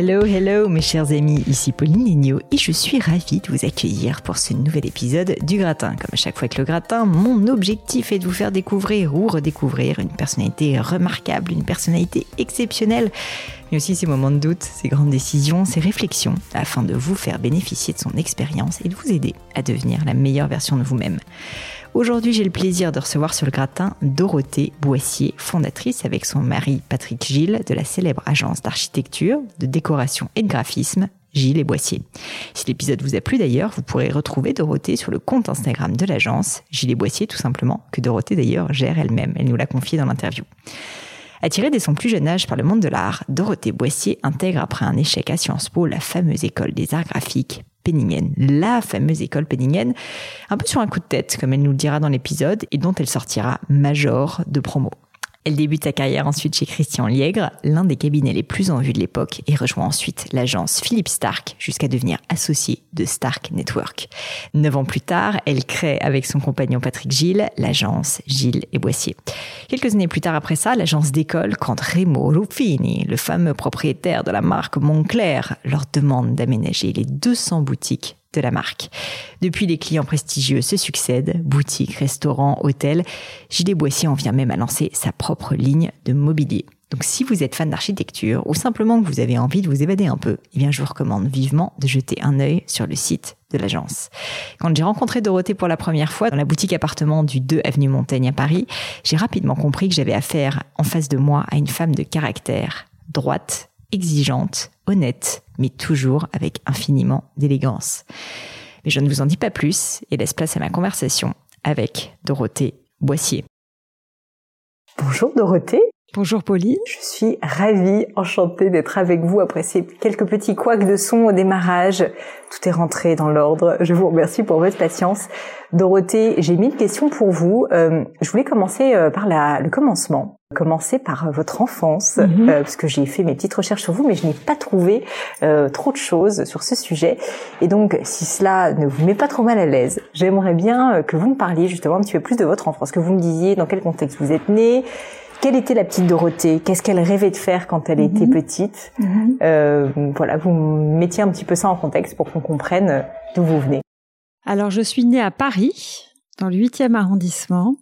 Hello, hello mes chers amis, ici Pauline Legno et je suis ravie de vous accueillir pour ce nouvel épisode du gratin. Comme à chaque fois avec le gratin, mon objectif est de vous faire découvrir ou redécouvrir une personnalité remarquable, une personnalité exceptionnelle, mais aussi ses moments de doute, ses grandes décisions, ses réflexions, afin de vous faire bénéficier de son expérience et de vous aider à devenir la meilleure version de vous-même. Aujourd'hui, j'ai le plaisir de recevoir sur le gratin Dorothée Boissier, fondatrice avec son mari Patrick Gilles de la célèbre agence d'architecture, de décoration et de graphisme Gilles et Boissier. Si l'épisode vous a plu d'ailleurs, vous pourrez retrouver Dorothée sur le compte Instagram de l'agence, Gilles et Boissier tout simplement, que Dorothée d'ailleurs gère elle-même, elle nous l'a confié dans l'interview. Attirée dès son plus jeune âge par le monde de l'art, Dorothée Boissier intègre après un échec à Sciences Po la fameuse école des arts graphiques Penningen, la fameuse école Penningen, un peu sur un coup de tête, comme elle nous le dira dans l'épisode, et dont elle sortira major de promo. Elle débute sa carrière ensuite chez Christian Liègre, l'un des cabinets les plus en vue de l'époque, et rejoint ensuite l'agence Philippe Stark jusqu'à devenir associée de Stark Network. Neuf ans plus tard, elle crée avec son compagnon Patrick Gilles l'agence Gilles et Boissier. Quelques années plus tard après ça, l'agence d'école, quand Remo Ruffini, le fameux propriétaire de la marque Montclair, leur demande d'aménager les 200 boutiques de la marque. Depuis, les clients prestigieux se succèdent, boutiques, restaurants, hôtels. Gilles Boissier en vient même à lancer sa propre ligne de mobilier. Donc si vous êtes fan d'architecture ou simplement que vous avez envie de vous évader un peu, eh bien je vous recommande vivement de jeter un œil sur le site de l'agence. Quand j'ai rencontré Dorothée pour la première fois dans la boutique appartement du 2 avenue Montaigne à Paris, j'ai rapidement compris que j'avais affaire en face de moi à une femme de caractère, droite, exigeante, honnête, mais toujours avec infiniment d'élégance. Mais je ne vous en dis pas plus et laisse place à ma conversation avec Dorothée Boissier. Bonjour Dorothée. Bonjour Pauline. Je suis ravie, enchantée d'être avec vous après ces quelques petits couacs de son au démarrage. Tout est rentré dans l'ordre. Je vous remercie pour votre patience. Dorothée, j'ai mis une question pour vous. Euh, je voulais commencer euh, par la, le commencement. Commencer par euh, votre enfance, mhm. parce que j'ai fait mes petites recherches sur vous, mais je n'ai pas trouvé trop de choses sur ce sujet. Et donc, si cela ne vous met pas trop mal à l'aise, j'aimerais bien que vous me parliez justement un petit peu plus de votre enfance, que vous me disiez dans quel contexte vous êtes né, quelle était la petite Dorothée? Qu'est-ce qu'elle rêvait de faire quand elle était mhm. petite? Mhm. euh, Voilà, vous mettiez un petit peu ça en contexte pour qu'on comprenne d'où vous venez. Alors, je suis née à Paris, dans le 8e arrondissement,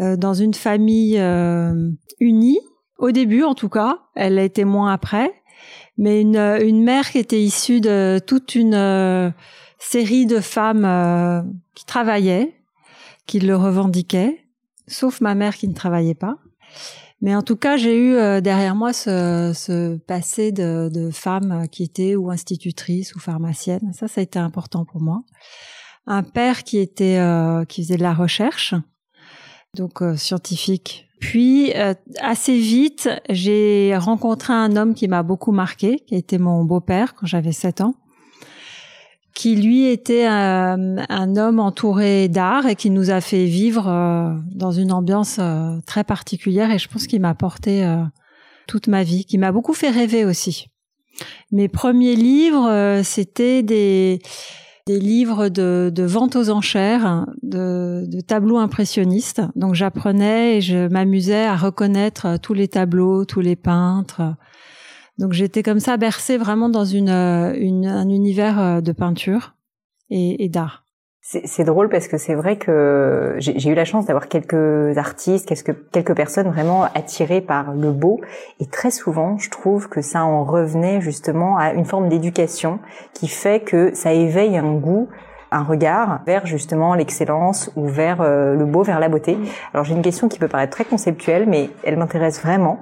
euh, dans une famille euh, unie, au début en tout cas. Elle a été moins après, mais une, une mère qui était issue de toute une euh, série de femmes qui travaillaient, qui le revendiquaient, sauf ma mère qui ne travaillait pas. Mais en tout cas, j'ai eu euh, derrière moi ce, ce passé de, de femmes qui étaient ou institutrices ou pharmaciennes. Ça, ça a été important pour moi. Un père qui était euh, qui faisait de la recherche, donc euh, scientifique. Puis assez vite, j'ai rencontré un homme qui m'a beaucoup marqué, qui était mon beau-père quand j'avais 7 ans qui lui était un, un homme entouré d'art et qui nous a fait vivre euh, dans une ambiance euh, très particulière et je pense qu'il m'a porté euh, toute ma vie, qui m'a beaucoup fait rêver aussi. Mes premiers livres, c'était des livres de, de vente aux enchères, de, de tableaux impressionnistes. Donc j'apprenais et je m'amusais à reconnaître tous les tableaux, tous les peintres, donc j'étais comme ça bercée vraiment dans une, euh, une un univers euh, de peinture et, et d'art. C'est drôle parce que c'est vrai que j'ai eu la chance d'avoir quelques artistes, quelques, quelques personnes vraiment attirées par le beau. Et très souvent, je trouve que ça en revenait justement à une forme d'éducation qui fait que ça éveille un goût un regard vers justement l'excellence ou vers euh, le beau, vers la beauté. Alors j'ai une question qui peut paraître très conceptuelle, mais elle m'intéresse vraiment.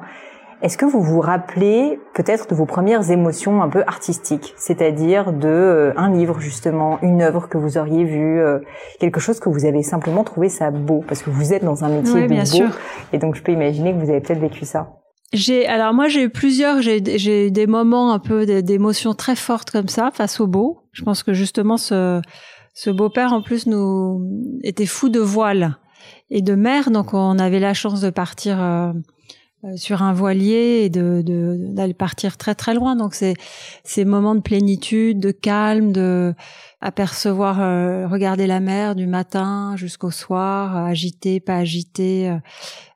Est-ce que vous vous rappelez peut-être de vos premières émotions un peu artistiques, c'est-à-dire de euh, un livre justement, une œuvre que vous auriez vue, euh, quelque chose que vous avez simplement trouvé ça beau parce que vous êtes dans un métier de bien beau sûr. et donc je peux imaginer que vous avez peut-être vécu ça. J'ai alors moi j'ai eu plusieurs j'ai j'ai des moments un peu d'émotions très fortes comme ça face au beau. Je pense que justement ce ce beau-père en plus nous était fou de voile et de mer donc on avait la chance de partir euh, sur un voilier et de d'aller partir très très loin. Donc c'est ces moments de plénitude, de calme, de apercevoir, euh, regarder la mer du matin jusqu'au soir, agité, pas agité,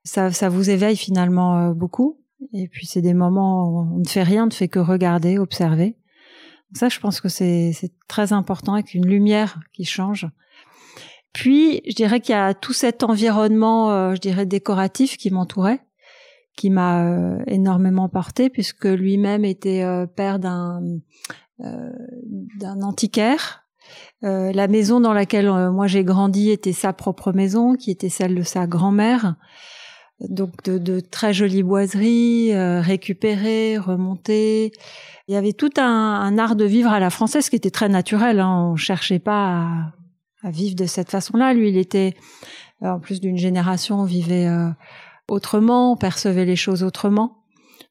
ça ça vous éveille finalement beaucoup. Et puis c'est des moments où on ne fait rien, on ne fait que regarder, observer. ça, je pense que c'est c'est très important avec une lumière qui change. Puis, je dirais qu'il y a tout cet environnement, je dirais décoratif qui m'entourait qui m'a euh, énormément porté puisque lui-même était euh, père d'un euh, d'un antiquaire. la maison dans laquelle moi j'ai grandi était sa propre maison, qui était celle de sa grand-mère. Donc de, de, très jolies boiseries récupérées, remontées. Il y avait tout un, un, art de vivre à la française qui était très naturel. Hein. On cherchait pas à, à, vivre de cette façon-là. Lui, il était en plus d'une génération, on vivait autrement, on percevait les choses autrement.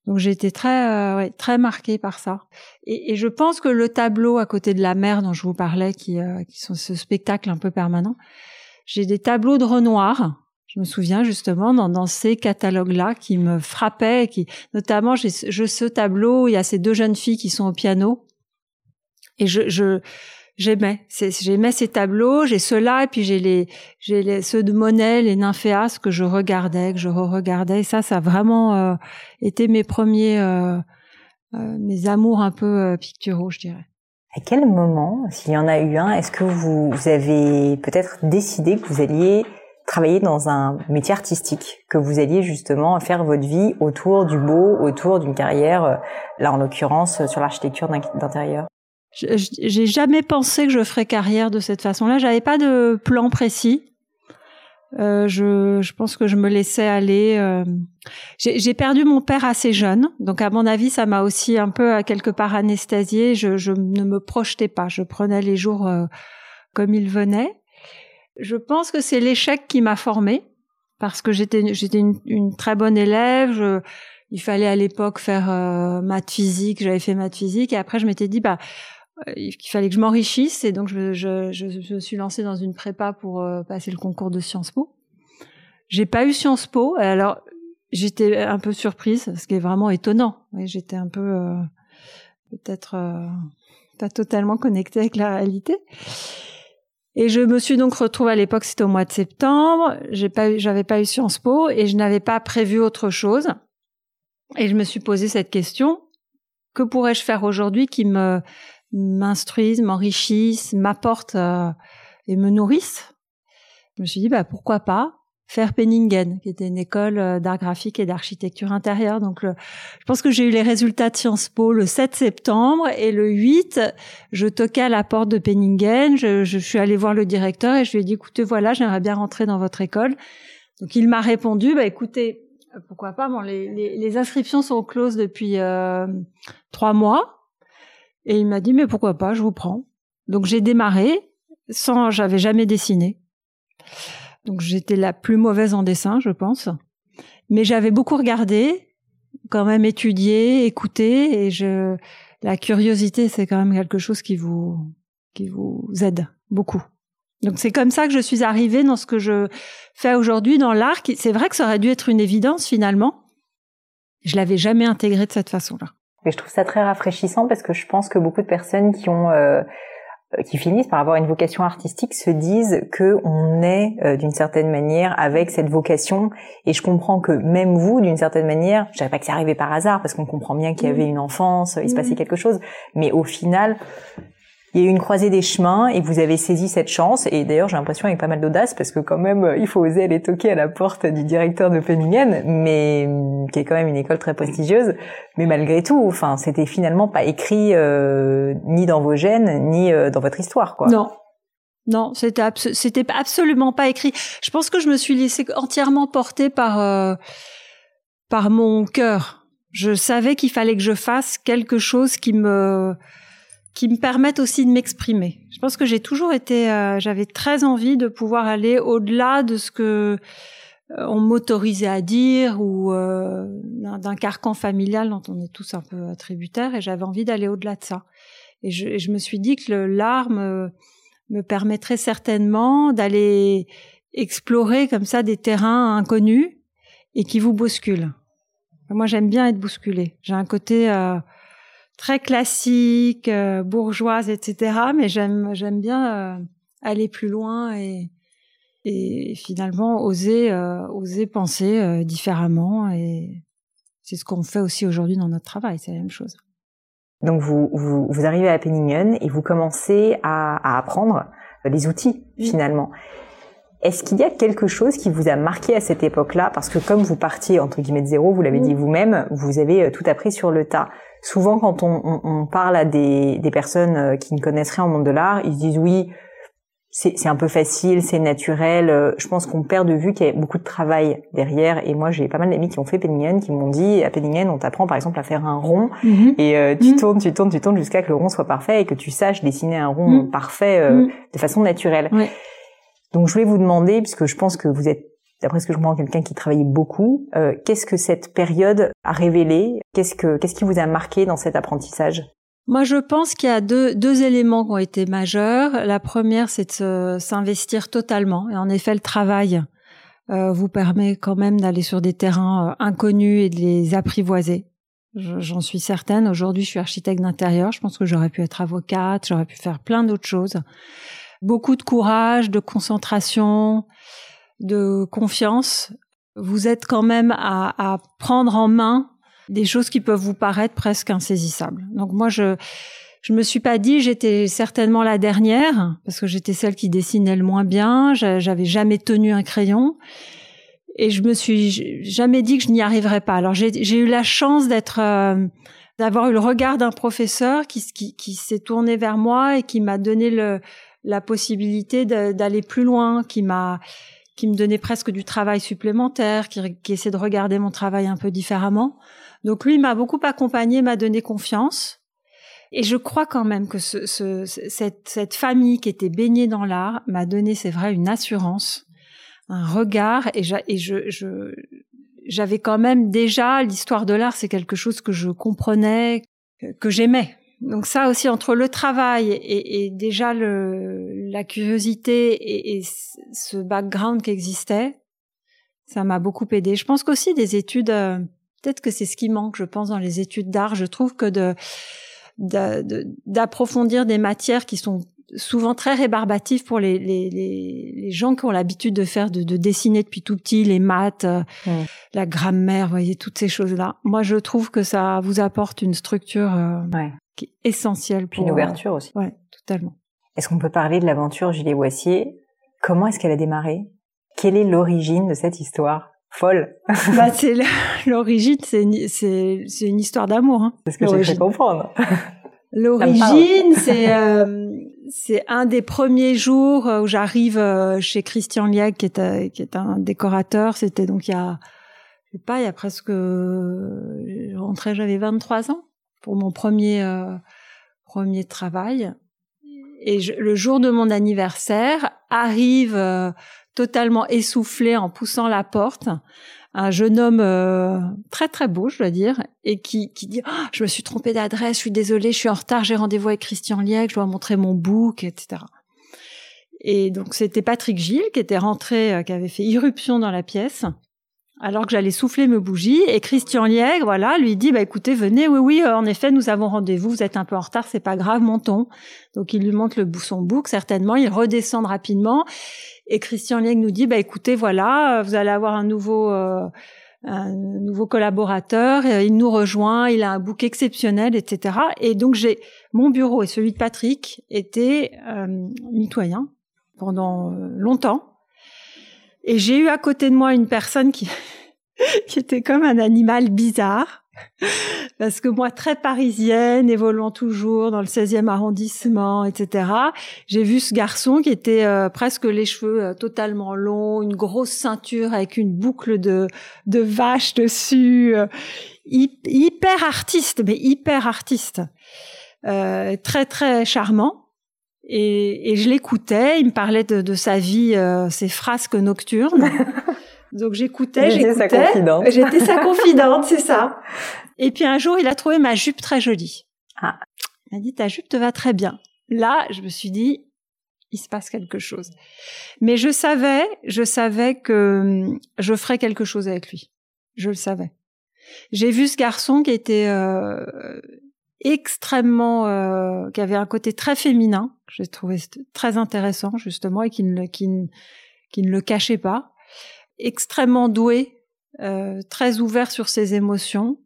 Donc j'ai été très euh, très marquée par ça. Et, je pense que le tableau à côté de la mer dont je vous parlais, qui, euh, qui sont ce spectacle un peu permanent, j'ai des tableaux de Renoir. Je me souviens justement dans, dans ces catalogues-là qui me frappaient, qui notamment j'ai ce tableau, il y a ces deux jeunes filles qui sont au piano. Et je, je j'aimais. J'aimais ces tableaux, j'ai ceux-là, et puis j'ai les, j'ai les, ceux de Monet, les nymphéas que je regardais, que je re-regardais. Ça, ça a vraiment euh, été mes premiers, euh, euh, mes amours un peu picturaux, je dirais. À quel moment, s'il y en a eu un, est-ce que vous, vous avez peut-être décidé que vous alliez travailler dans un métier artistique, que vous alliez justement faire votre vie autour du beau, autour d'une carrière, là en l'occurrence sur l'architecture d'intérieur? J'ai jamais pensé que je ferais carrière de cette façon-là. J'avais pas de plan précis. Euh, je, je, pense que je me laissais aller. Euh... J'ai perdu mon père assez jeune, donc à mon avis, ça m'a aussi un peu à quelque part anesthésié. Je, je, ne me projetais pas. Je prenais les jours euh, comme ils venaient. Je pense que c'est l'échec qui m'a formée parce que j'étais j'étais une, une, très bonne élève. Je, il fallait à l'époque faire euh, maths physique. J'avais fait maths physique et après je m'étais dit bah euh, il fallait que je m'enrichisse et donc je, je, je, me suis lancée dans une prépa pour euh, passer le concours de Sciences Po. J'ai pas eu Sciences Po, alors j'étais un peu surprise, ce qui est vraiment étonnant. J'étais un peu euh, peut-être pas totalement connectée avec la réalité. Et je me suis donc retrouvée à l'époque, c'était au mois de septembre. J'ai pas, j'avais pas eu Sciences Po et je n'avais pas prévu autre chose. Et je me suis posé cette question que pourrais-je faire aujourd'hui qui me m'instruisent, m'enrichissent, m'apportent euh, et me nourrissent. Je me suis dit bah pourquoi pas faire Penningen, qui était une école euh, d'art graphique et d'architecture intérieure. Donc, je pense que j'ai eu les résultats de Sciences Po le 7 septembre et le 8, je toquais à la porte de Penningen. Je, je suis allée voir le directeur et je lui ai dit, écoutez, voilà, j'aimerais bien rentrer dans votre école. Donc, il m'a répondu, bah écoutez, pourquoi pas Bon, les, les, les inscriptions sont closes depuis euh, trois mois. Et il m'a dit, mais pourquoi pas, je vous prends. Donc j'ai démarré sans, j'avais jamais dessiné. Donc j'étais la plus mauvaise en dessin, je pense. Mais j'avais beaucoup regardé, quand même étudié, écouté, et je, la curiosité, c'est quand même quelque chose qui vous, qui vous aide beaucoup. Donc c'est comme ça que je suis arrivée dans ce que je fais aujourd'hui dans l'art. C'est vrai que ça aurait dû être une évidence finalement. Je l'avais jamais intégré de cette façon-là. Et je trouve ça très rafraîchissant parce que je pense que beaucoup de personnes qui ont euh, qui finissent par avoir une vocation artistique se disent que on est euh, d'une certaine manière avec cette vocation. Et je comprends que même vous d'une certaine manière je dirais pas que c'est arrivé par hasard parce qu'on comprend bien qu'il y avait une enfance il se passait quelque chose mais au final il y a eu une croisée des chemins et vous avez saisi cette chance. Et d'ailleurs, j'ai l'impression avec pas mal d'audace parce que quand même, il faut oser aller toquer à la porte du directeur de Penningen, mais qui est quand même une école très prestigieuse. Mais malgré tout, enfin, c'était finalement pas écrit euh, ni dans vos gènes ni euh, dans votre histoire, quoi. Non, non, c'était c'était absolument pas écrit. Je pense que je me suis laissée entièrement porter par euh, par mon cœur. Je savais qu'il fallait que je fasse quelque chose qui me qui me permettent aussi de m'exprimer. Je pense que j'ai toujours été, euh, j'avais très envie de pouvoir aller au-delà de ce que euh, on m'autorisait à dire ou euh, d'un carcan familial dont on est tous un peu tributaires et j'avais envie d'aller au-delà de ça. Et je, je, me suis dit que l'art me, me permettrait certainement d'aller explorer comme ça des terrains inconnus et qui vous bousculent. Moi, j'aime bien être bousculée. J'ai un côté très classique, bourgeoise, etc. Mais j'aime j'aime bien aller plus loin et et finalement oser oser penser différemment et c'est ce qu'on fait aussi aujourd'hui dans notre travail, c'est la même chose. Donc vous, vous, vous arrivez à Penningen et vous commencez à, à apprendre les outils finalement. Est-ce qu'il y a quelque chose qui vous a marqué à cette époque-là? Parce que comme vous partiez entre guillemets de zéro, vous l'avez dit vous-même, vous avez euh, tout appris sur le tas. Souvent, quand on, on, on parle à des, des personnes euh, qui ne connaissent rien au monde de l'art, ils se disent oui, c'est un peu facile, c'est naturel. Euh, je pense qu'on perd de vue qu'il y a beaucoup de travail derrière. Et moi, j'ai pas mal d'amis qui ont fait Penningen, qui m'ont dit à Penningen, on t'apprend par exemple à faire un rond mhm. et euh, tu mhm. tournes, tu tournes, tu tournes jusqu'à que le rond soit parfait et que tu saches dessiner un rond mhm. parfait euh, de façon naturelle. Donc, je voulais vous demander, puisque je pense que vous êtes, d'après ce que je comprends, quelqu'un qui travaille beaucoup, qu'est-ce que cette période a révélé? Qu'est-ce que qu'est-ce qui vous a marqué dans cet apprentissage? Moi, je pense qu'il y a deux, deux éléments qui ont été majeurs. La première, c'est de s'investir totalement. Et en effet, le travail euh, vous permet quand même d'aller sur des terrains euh, inconnus et de les apprivoiser. J'en suis certaine. Aujourd'hui, je suis architecte d'intérieur. Je pense que j'aurais pu être avocate, j'aurais pu faire plein d'autres choses. Beaucoup de courage, de concentration, de confiance. Vous êtes quand même à, à prendre en main des choses qui peuvent vous paraître presque insaisissables. Donc moi, je je me suis pas dit j'étais certainement la dernière parce que j'étais celle qui dessinait le moins bien. J'avais jamais tenu un crayon et je me suis jamais dit que je n'y arriverais pas. Alors j'ai eu la chance d'être euh, d'avoir eu le regard d'un professeur qui, qui, qui s'est tourné vers moi et qui m'a donné le, la possibilité d'aller plus loin, qui m'a qui me donnait presque du travail supplémentaire, qui, qui essaie de regarder mon travail un peu différemment. Donc lui m'a beaucoup accompagné, m'a donné confiance. Et je crois quand même que ce, ce, cette, cette, famille qui était baignée dans l'art m'a donné, c'est vrai, une assurance, un regard. Et, et je, j'avais quand même déjà l'histoire de l'art, c'est quelque chose que je comprenais, que, j'aimais. Donc ça aussi entre le travail et, et déjà le, la curiosité et, et ce background qui existait, ça m'a beaucoup aidé. Je pense qu'aussi des études euh, Peut-être que c'est ce qui manque, je pense, dans les études d'art. Je trouve que de d'approfondir des matières qui sont souvent très rébarbatives pour les, les, les, gens qui ont l'habitude de faire de, de, dessiner depuis tout petit, les maths, euh, la grammaire, voyez toutes ces choses-là. Moi, je trouve que ça vous apporte une structure euh, qui est essentielle pour une ouverture aussi. Ouais, totalement. Est-ce qu'on peut parler de l'aventure Julie Boissier? Comment est-ce qu'elle a démarré? Quelle est l'origine de cette histoire? Folle. bah, c'est l'origine, c'est une, c'est, c'est une histoire d'amour. Hein. C'est ce que j'ai fait comprendre. L'origine, c'est euh, c'est un des premiers jours où j'arrive euh, chez Christian Lieg, qui est euh, qui est un décorateur. C'était donc il y a je sais pas, il y a presque je rentrais, j'avais 23 ans pour mon premier premier travail. Et le jour de mon anniversaire arrive totalement essoufflé en poussant la porte, un jeune homme euh, très très beau, je dois dire, et qui, qui dit oh, je me suis trompé d'adresse, je suis désolé, je suis en retard, j'ai rendez-vous avec Christian Liège, je dois montrer mon book, etc. Et donc c'était Patrick Gilles qui était rentré, euh, qui avait fait irruption dans la pièce, alors que j'allais souffler mes bougies, et Christian Liègre, voilà, lui dit bah écoutez, venez, oui oui, euh, en effet, nous avons rendez-vous, vous êtes un peu en retard, c'est pas grave, montons. Donc il lui montre le son book, certainement, il redescend rapidement et Christian Lieng nous dit, bah écoutez, voilà, vous allez avoir un nouveau euh, un nouveau collaborateur, il nous rejoint, il a un book exceptionnel, etc. Et donc j'ai mon bureau et celui de Patrick étaient euh, mitoyens pendant euh, longtemps. Et j'ai eu à côté de moi une personne qui qui était comme un animal bizarre Parce que moi, très parisienne, évoluant toujours dans le 16e arrondissement, etc., j'ai vu ce garçon qui était euh, presque les cheveux euh, totalement longs, une grosse ceinture avec une boucle de, de vache dessus, euh, hyper artiste, mais hyper artiste. très, très charmant. Et, je l'écoutais, il me parlait de sa vie, ses frasques nocturnes. Donc j'écoutais, j'écoutais. J'étais sa confidente. J'étais sa confidente, c'est ça. Et puis un jour, il a trouvé ma jupe très jolie. Ah. Il m'a dit ta jupe te va très bien. Là, je me suis dit il se passe quelque chose. Mais je savais, je savais que hum, je ferais quelque chose avec lui. Je le savais. J'ai vu ce garçon qui était euh, extrêmement, euh, qui avait un côté très féminin, que j'ai trouvé très intéressant justement et qui ne, qui ne, qui ne le cachait pas, extrêmement doué, euh, très ouvert sur ses émotions.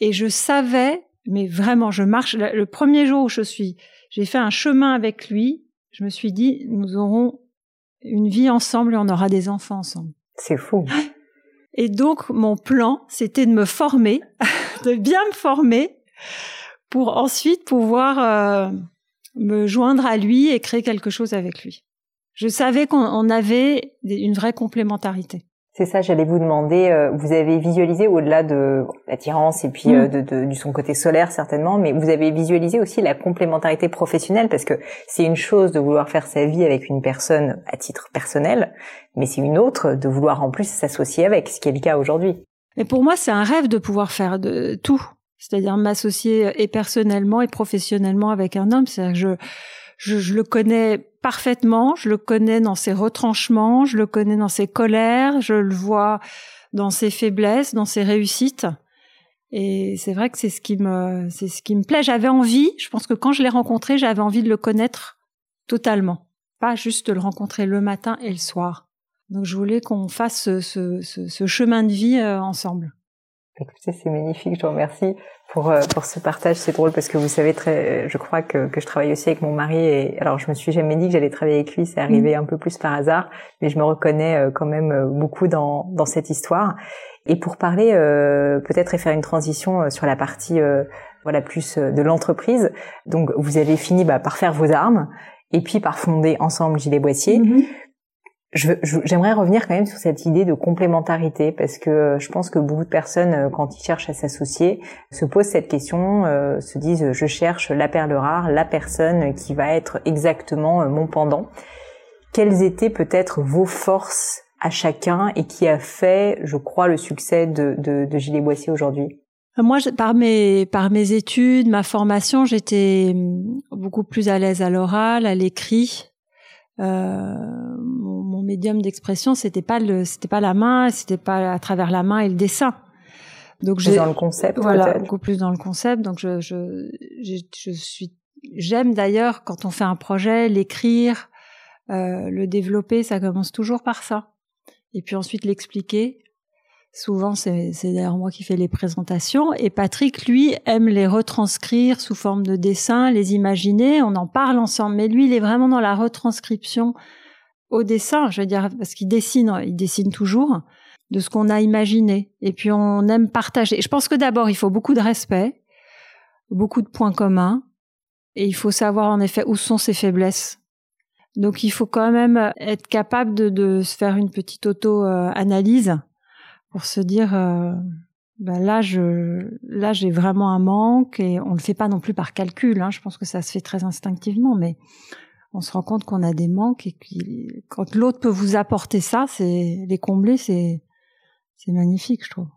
Et je savais, mais vraiment, je marche. Le premier jour où je suis, j'ai fait un chemin avec lui. Je me suis dit, nous aurons une vie ensemble et on aura des enfants ensemble. C'est fou. Et donc, mon plan, c'était de me former, de bien me former pour ensuite pouvoir euh, me joindre à lui et créer quelque chose avec lui. Je savais qu'on avait une vraie complémentarité. C'est ça, j'allais vous demander, euh, vous avez visualisé au-delà de l'attirance et puis mm. euh, de, de, du son côté solaire certainement, mais vous avez visualisé aussi la complémentarité professionnelle parce que c'est une chose de vouloir faire sa vie avec une personne à titre personnel, mais c'est une autre de vouloir en plus s'associer avec, ce qui est le cas aujourd'hui. Mais pour moi, c'est un rêve de pouvoir faire de tout, c'est-à-dire m'associer et personnellement et professionnellement avec un homme. C'est-à-dire que je je, je, le connais parfaitement, je le connais dans ses retranchements, je le connais dans ses colères, je le vois dans ses faiblesses, dans ses réussites. Et c'est vrai que c'est ce qui me, c'est ce qui me plaît. J'avais envie, je pense que quand je l'ai rencontré, j'avais envie de le connaître totalement, pas juste de le rencontrer le matin et le soir. Donc je voulais qu'on fasse ce, ce, ce, chemin de vie euh, ensemble. Écoutez, c'est magnifique, je vous remercie pour euh, pour ce partage. C'est drôle parce que vous savez très, je crois que que je travaille aussi avec mon mari et alors je me suis jamais dit que j'allais travailler avec lui. C'est arrivé mm. un peu plus par hasard, mais je me reconnais euh, quand même euh, beaucoup dans dans cette histoire. Et pour parler peut-être et faire une transition sur la partie voilà plus de l'entreprise. Donc vous avez fini bah, par faire vos armes et puis par fonder ensemble Gilet Boissier. Mm-hmm j'aimerais revenir quand même sur cette idée de complémentarité parce que euh, je pense que beaucoup de personnes, euh, quand ils cherchent à s'associer, se posent cette question, euh, se disent je cherche la perle rare, la personne qui va être exactement mon pendant. Quelles étaient peut-être vos forces à chacun et qui a fait, je crois, le succès de, de, de Gilet Boissier aujourd'hui? Moi, par mes par mes études, ma formation, j'étais hum, beaucoup plus à l'aise à l'oral, à l'écrit. Euh, médium d'expression, c'était pas le, c'était pas la main, c'était pas à travers la main et le dessin. Donc j'ai dans le concept, voilà, beaucoup plus dans le concept. Donc je, je, je, suis, j'aime d'ailleurs quand on fait un projet, l'écrire, euh, le développer, ça commence toujours par ça. Et puis ensuite l'expliquer. Souvent, c'est d'ailleurs moi qui fais les présentations. Et Patrick, lui, aime les retranscrire sous forme de dessin, les imaginer. On en parle ensemble. Mais lui, il est vraiment dans la retranscription au dessin. Je veux dire, parce qu'il dessine, il dessine toujours de ce qu'on a imaginé. Et puis, on aime partager. Je pense que d'abord, il faut beaucoup de respect, beaucoup de points communs. Et il faut savoir, en effet, où sont ses faiblesses. Donc, il faut quand même être capable de, se faire une petite auto-analyse pour se dire euh, ben là je là j'ai vraiment un manque et on le fait pas non plus par calcul hein, je pense que ça se fait très instinctivement mais on se rend compte qu'on a des manques et que quand l'autre peut vous apporter ça c'est les combler c'est c'est magnifique je trouve.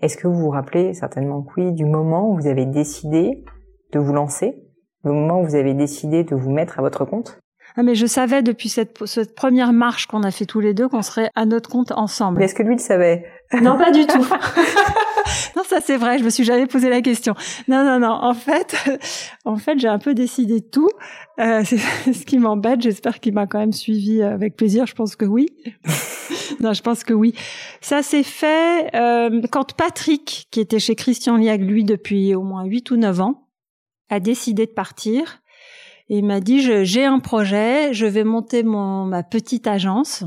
Est-ce que vous vous rappelez certainement que oui du moment où vous avez décidé de vous lancer le moment où vous avez décidé de vous mettre à votre compte? Ah, mais je savais depuis cette, cette première marche qu'on a fait tous les deux qu'on serait à notre compte ensemble. Mais est-ce que lui le savait? Non, pas du tout. non, ça c'est vrai, je me suis jamais posé la question. Non, non, non. En fait, en fait, j'ai un peu décidé tout. Euh, c'est ce qui m'embête. J'espère qu'il m'a quand même suivi avec plaisir. Je pense que oui. non, je pense que oui. Ça s'est fait euh, quand Patrick, qui était chez Christian Liag, lui, depuis au moins 8 ou 9 ans, a décidé de partir. Il m'a dit, j'ai un projet, je vais monter mon, ma petite agence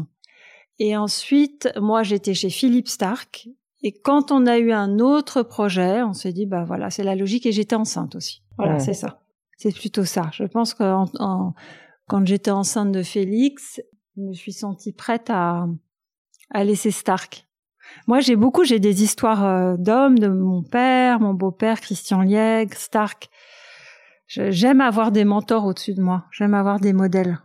et ensuite, moi, j'étais chez Philippe Stark. Et quand on a eu un autre projet, on s'est dit, bah voilà, c'est la logique. Et j'étais enceinte aussi. Voilà, c'est ça. C'est plutôt ça. Je pense que quand j'étais enceinte de Félix, je me suis sentie prête à, à laisser Stark. Moi, j'ai beaucoup, j'ai des histoires euh, d'hommes, de mon père, mon beau-père, Christian Liègre, Stark. J'aime avoir des mentors au-dessus de moi. J'aime avoir des modèles.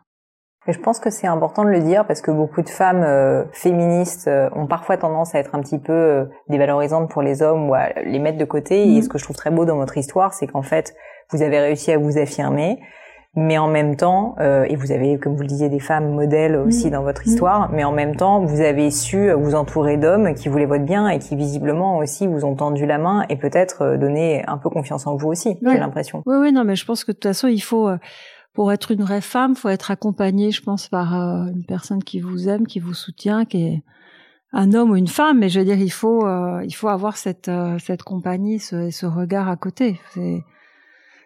Et je pense que c'est important de le dire parce que beaucoup de femmes euh, féministes euh, ont parfois tendance à être un petit peu euh, dévalorisantes pour les hommes ou à les mettre de côté. Et mm. ce que je trouve très beau dans votre histoire, c'est qu'en fait, vous avez réussi à vous affirmer. mais en même temps, euh, et vous avez, comme vous le disiez, des femmes modèles aussi dans votre histoire, mais en même temps, vous avez su vous entourer d'hommes qui voulaient votre bien et qui visiblement aussi vous ont tendu la main et peut-être euh, donné un peu confiance en vous aussi, j'ai l'impression. Oui, oui, non, mais je pense que de toute façon, il faut, euh, pour être une vraie femme, faut être accompagnée, je pense, par une personne qui vous aime, qui vous soutient, qui est un homme ou une femme, mais je veux dire, il faut, il faut avoir cette, cette compagnie, ce, ce regard à côté.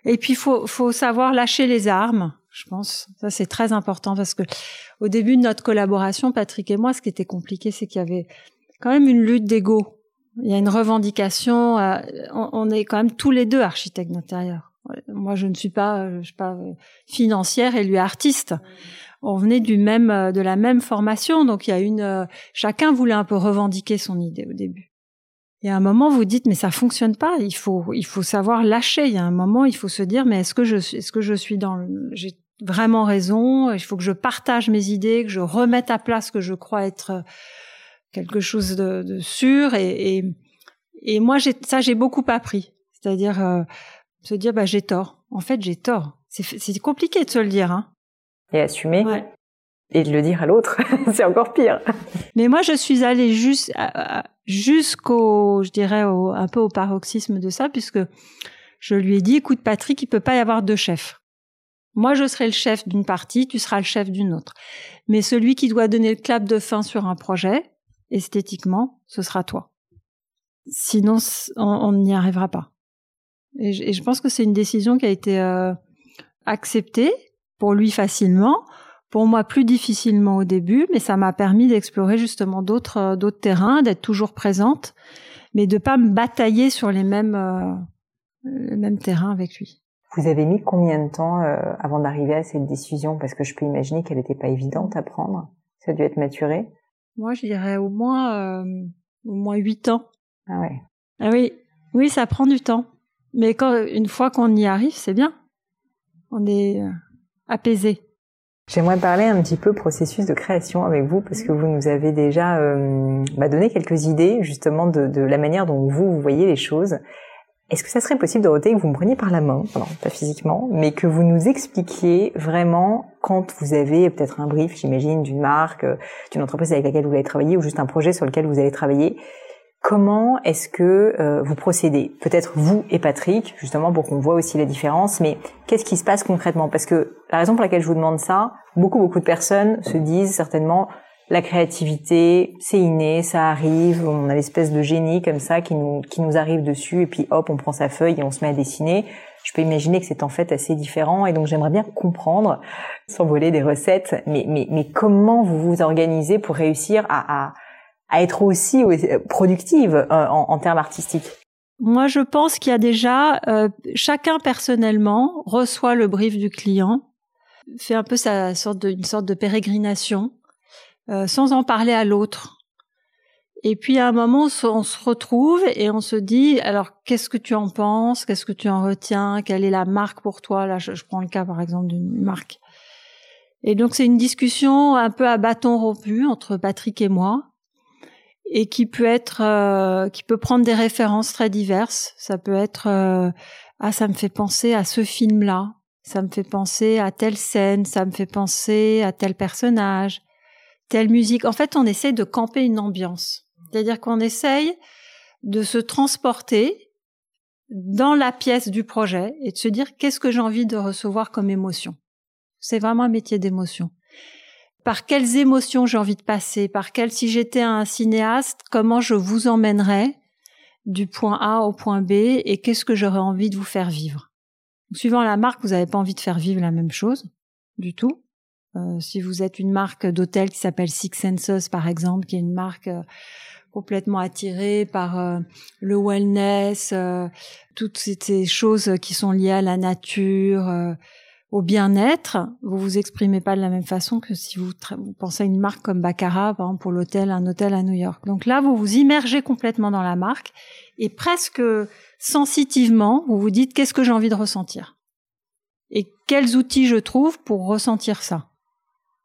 Et puis, faut, faut savoir lâcher les armes. Je pense, ça c'est très important parce que au début de notre collaboration, Patrick et moi, ce qui était compliqué, c'est qu'il y avait quand même une lutte d'ego. Il y a une revendication. Euh, on, est quand même tous les deux architectes d'intérieur. Moi, je ne suis pas, euh, euh, financière et lui artiste. On venait du même, de la même formation, donc il y a une. chacun voulait un peu revendiquer son idée au début. Il y a un moment, vous dites, mais ça fonctionne pas. Il faut, il faut savoir lâcher. Il y a un moment, il faut se dire, mais est-ce que je, est-ce que je suis dans, j'ai vraiment raison. Il faut que je partage mes idées, que je remette à place ce que je crois être quelque chose de, sûr. Et, et, moi, j'ai, ça, j'ai beaucoup appris. C'est-à-dire euh, se dire, bah, j'ai tort. En fait, j'ai tort. C'est, compliqué de se le dire. Hein. Et assumer. Ouais et de le dire à l'autre, c'est encore pire. Mais moi, je suis allée juste jusqu'au, je dirais, au, un peu au paroxysme de ça, puisque je lui ai dit, écoute, Patrick, il peut pas y avoir deux chefs. Moi, je serai le chef d'une partie, tu seras le chef d'une autre. Mais celui qui doit donner le clap de fin sur un projet, esthétiquement, ce sera toi. Sinon, on n'y arrivera pas. Et je, et je, pense que c'est une décision qui a été euh, acceptée pour lui facilement pour moi plus difficilement au début, mais ça m'a permis d'explorer justement d'autres euh, d'autres terrains, d'être toujours présente, mais de pas me batailler sur les mêmes euh, les mêmes terrains avec lui. Vous avez mis combien de temps euh, avant d'arriver à cette décision? Parce que je peux imaginer qu'elle n'était pas évidente à prendre. Ça a dû être maturé. Moi, je dirais au moins euh, au moins huit ans. Ah ouais. Ah oui, oui, ça prend du temps. Mais quand une fois qu'on y arrive, c'est bien. On est apaisé. J'aimerais parler un petit peu processus de création avec vous parce que vous nous avez déjà euh, bah, donné quelques idées justement de, de, la manière dont vous, vous voyez les choses. Est-ce que ça serait possible, Dorothée, que vous me preniez par la main, non, pas physiquement, mais que vous nous expliquiez vraiment quand vous avez peut-être un brief, j'imagine, d'une marque, euh, d'une entreprise avec laquelle vous allez travailler ou juste un projet sur lequel vous allez travailler, Comment est-ce que euh, vous procédez? Peut-être vous et Patrick, justement pour qu'on voit aussi la différence, mais qu'est-ce qui se passe concrètement? Parce que la raison pour laquelle je vous demande ça, beaucoup beaucoup de personnes se disent certainement la créativité, c'est inné, ça arrive, on a l'espèce de génie comme ça qui nous qui nous arrive dessus et puis hop, on prend sa feuille et on se met à dessiner. Je peux imaginer que c'est en fait assez différent et donc j'aimerais bien comprendre, sans voler des recettes, mais mais mais comment vous vous organisez pour réussir à, à à être aussi productive euh, en, en termes artistiques. Moi, je pense qu'il y a déjà euh, chacun personnellement reçoit le brief du client, fait un peu sa sorte de, une sorte de pérégrination, euh, sans en parler à l'autre. Et puis à un moment, on se retrouve et on se dit alors qu'est-ce que tu en penses, qu'est-ce que tu en retiens, quelle est la marque pour toi? Là, je, je prends le cas par exemple d'une marque. Et donc c'est une discussion un peu à bâton rompu entre Patrick et moi et qui peut être euh, qui peut prendre des références très diverses. Ça peut être euh, ah ça me fait penser à ce film là, ça me fait penser à telle scène, ça me fait penser à tel personnage, telle musique. En fait, on essaie de camper une ambiance. C'est-à-dire qu'on essaye de se transporter dans la pièce du projet et de se dire qu'est-ce que j'ai envie de recevoir comme émotion. C'est vraiment un métier d'émotion par quelles émotions j'ai envie de passer, par quelles, si j'étais un cinéaste, comment je vous emmènerais du point A au point B et qu'est-ce que j'aurais envie de vous faire vivre? Suivant la marque, vous n'avez pas envie de faire vivre la même chose du tout. Euh, si vous êtes une marque d'hôtel qui s'appelle Six Senses, par exemple, qui est une marque euh, complètement attirée par euh, le wellness, toutes ces choses qui sont liées à la nature, au bien-être, vous vous exprimez pas de la même façon que si vous, pensez à une marque comme Baccarat, par exemple pour l'hôtel, un hôtel à New York. Donc là, vous vous immergez complètement dans la marque et presque sensitivement, vous vous dites qu'est-ce que j'ai envie de ressentir? Et quels outils je trouve pour ressentir ça?